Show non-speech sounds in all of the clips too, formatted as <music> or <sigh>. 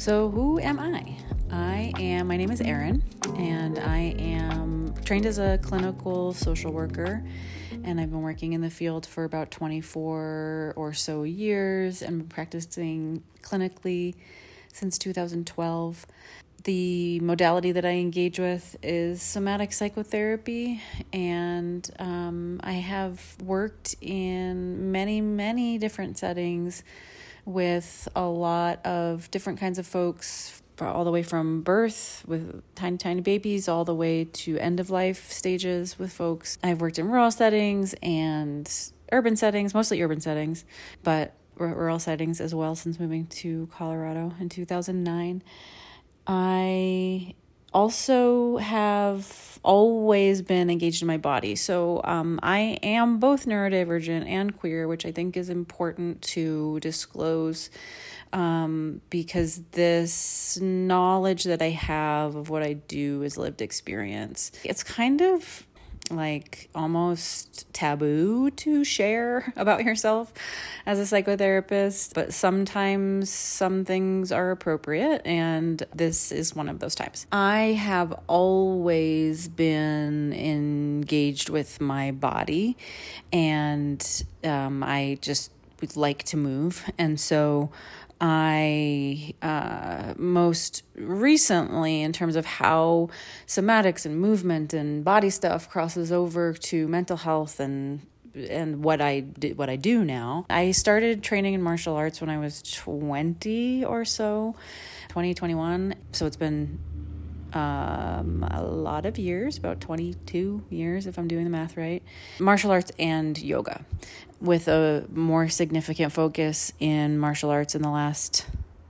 So, who am I? I am, my name is Erin, and I am trained as a clinical social worker, and I've been working in the field for about 24 or so years and practicing clinically since 2012. The modality that I engage with is somatic psychotherapy, and um, I have worked in many, many different settings with a lot of different kinds of folks, all the way from birth with tiny, tiny babies, all the way to end of life stages with folks. I've worked in rural settings and urban settings, mostly urban settings, but rural settings as well since moving to Colorado in 2009. I also have always been engaged in my body. So um, I am both neurodivergent and queer, which I think is important to disclose um, because this knowledge that I have of what I do is lived experience. It's kind of like almost taboo to share <laughs> about yourself as a psychotherapist, but sometimes some things are appropriate, and this is one of those times. I have always been engaged with my body, and um, I just would like to move, and so I uh, most recently, in terms of how somatics and movement and body stuff crosses over to mental health and and what I did, what I do now. I started training in martial arts when I was 20 or so, 2021. So it's been um, a lot of years, about 22 years, if I'm doing the math right, martial arts and yoga, with a more significant focus in martial arts in the last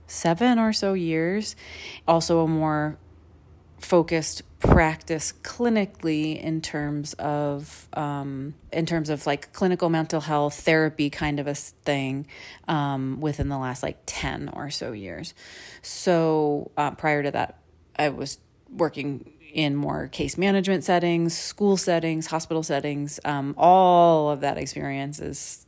seven or so years. Also, a more focused practice clinically in terms of um, in terms of like clinical mental health therapy kind of a thing um, within the last like 10 or so years so uh, prior to that i was working in more case management settings, school settings, hospital settings, um, all of that experience is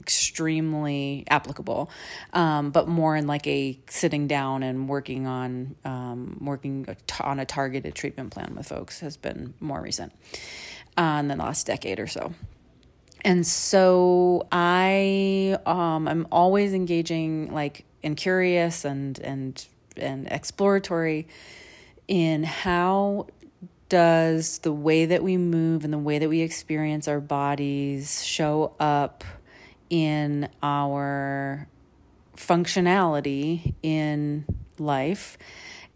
extremely applicable, um, but more in like a sitting down and working on um, working on a targeted treatment plan with folks has been more recent uh, in the last decade or so. And so I um, I'm always engaging like and curious and and and exploratory in how does the way that we move and the way that we experience our bodies show up in our functionality in life?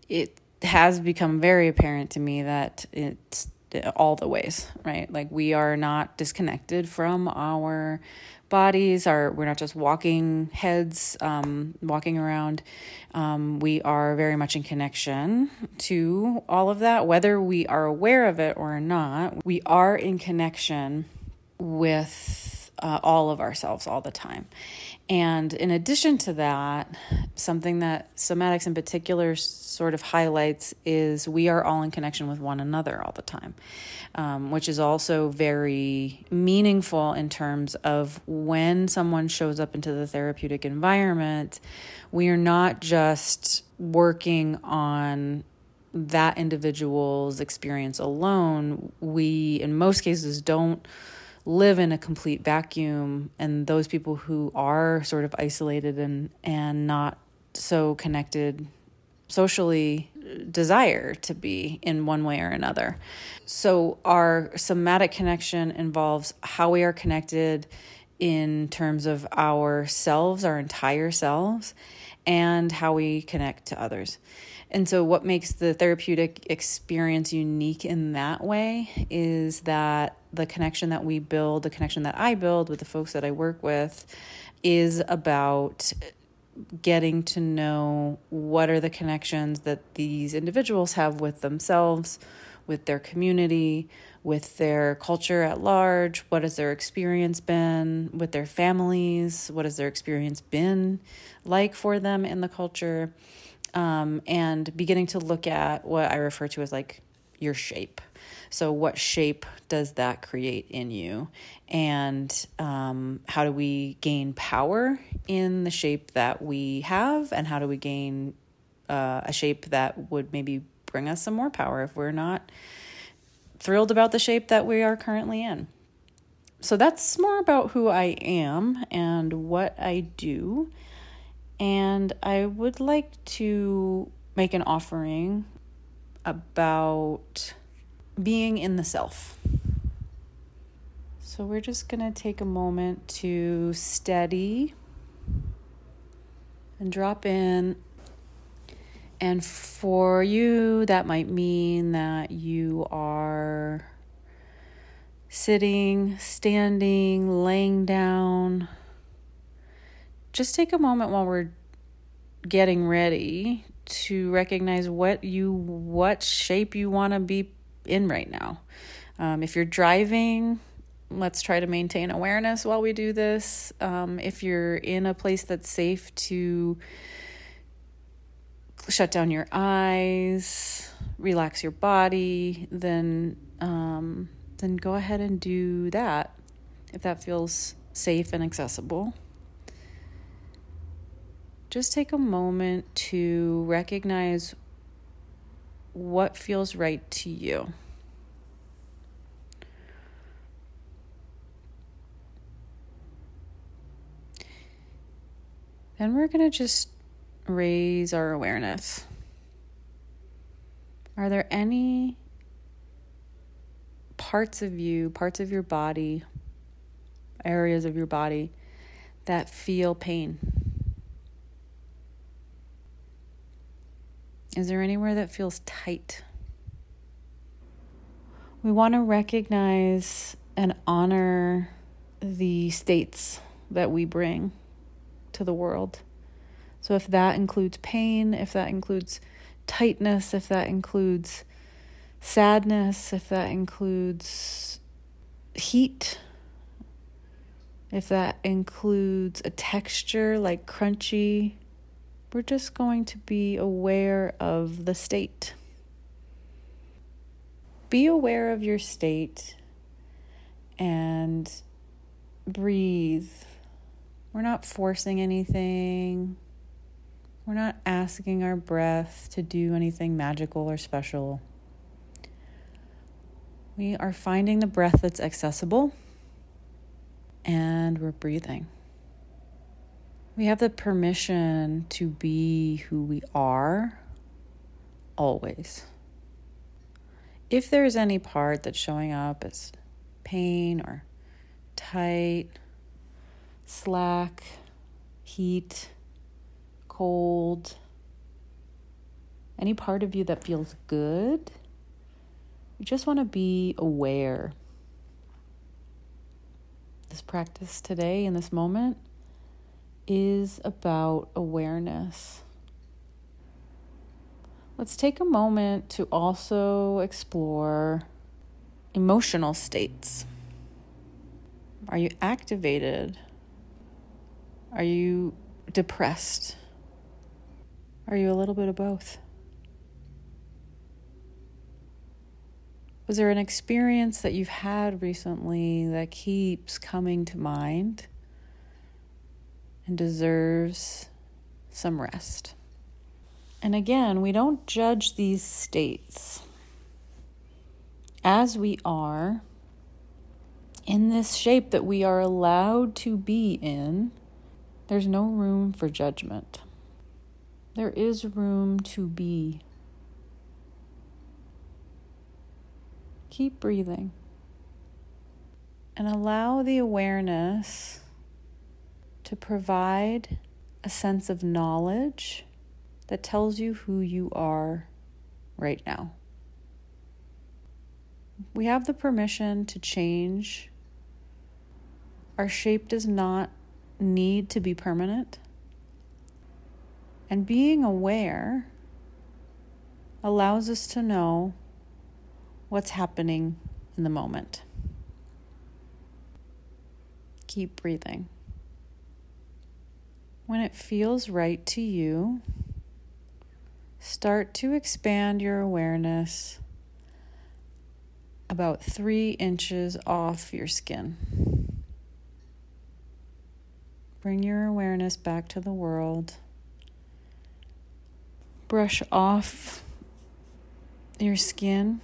It has become very apparent to me that it's all the ways right? Like we are not disconnected from our bodies are we're not just walking heads um, walking around. Um, we are very much in connection to all of that whether we are aware of it or not. We are in connection with uh, all of ourselves all the time and in addition to that something that somatics in particular sort of highlights is we are all in connection with one another all the time um, which is also very meaningful in terms of when someone shows up into the therapeutic environment, we are not just working on that individual's experience alone. We, in most cases, don't live in a complete vacuum and those people who are sort of isolated and and not so connected socially desire to be in one way or another. So, our somatic connection involves how we are connected in terms of ourselves, our entire selves, and how we connect to others. And so, what makes the therapeutic experience unique in that way is that the connection that we build, the connection that I build with the folks that I work with, is about getting to know what are the connections that these individuals have with themselves, with their community, with their culture at large. What has their experience been with their families? What has their experience been like for them in the culture? Um, and beginning to look at what I refer to as like your shape. So, what shape does that create in you? And um, how do we gain power in the shape that we have? And how do we gain uh, a shape that would maybe bring us some more power if we're not thrilled about the shape that we are currently in. So that's more about who I am and what I do. And I would like to make an offering about being in the self. So we're just going to take a moment to steady and drop in. And for you, that might mean that you are sitting, standing, laying down. Just take a moment while we're getting ready to recognize what you what shape you want to be in right now. Um, if you're driving, let's try to maintain awareness while we do this. Um, if you're in a place that's safe to shut down your eyes, relax your body, then um, then go ahead and do that if that feels safe and accessible. Just take a moment to recognize what feels right to you. Then we're going to just raise our awareness. Are there any parts of you, parts of your body, areas of your body that feel pain? Is there anywhere that feels tight? We want to recognize and honor the states that we bring to the world. So, if that includes pain, if that includes tightness, if that includes sadness, if that includes heat, if that includes a texture like crunchy, we're just going to be aware of the state. Be aware of your state and breathe we're not forcing anything. We're not asking our breath to do anything magical or special. We are finding the breath that's accessible and we're breathing. We have the permission to be who we are always. If there's any part that's showing up as pain or tight slack, heat, cold, any part of you that feels good. You just want to be aware. This practice today in this moment is about awareness. Let's take a moment to also explore emotional states. Are you activated are you depressed? Are you a little bit of both? Was there an experience that you've had recently that keeps coming to mind and deserves some rest? And again, we don't judge these states. As we are in this shape that we are allowed to be in, there's no room for judgment. There is room to be. Keep breathing and allow the awareness to provide a sense of knowledge that tells you who you are right now. We have the permission to change. Our shape does not need to be permanent. And being aware allows us to know what's happening in the moment. Keep breathing. When it feels right to you, start to expand your awareness about three inches off your skin. Bring your awareness back to the world. brush off your skin.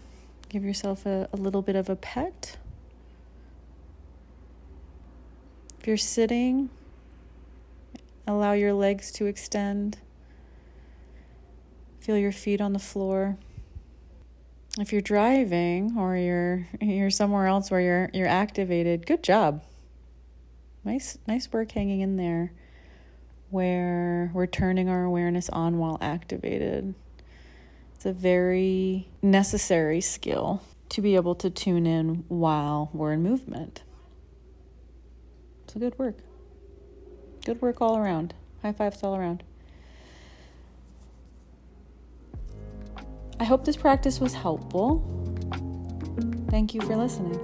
Give yourself a, a little bit of a pet. If you're sitting, allow your legs to extend. Feel your feet on the floor. If you're driving or you're you're somewhere else where you're you're activated, good job. Nice nice work hanging in there where we're turning our awareness on while activated. It's a very necessary skill to be able to tune in while we're in movement. So good work. Good work all around. High fives all around. I hope this practice was helpful. Thank you for listening.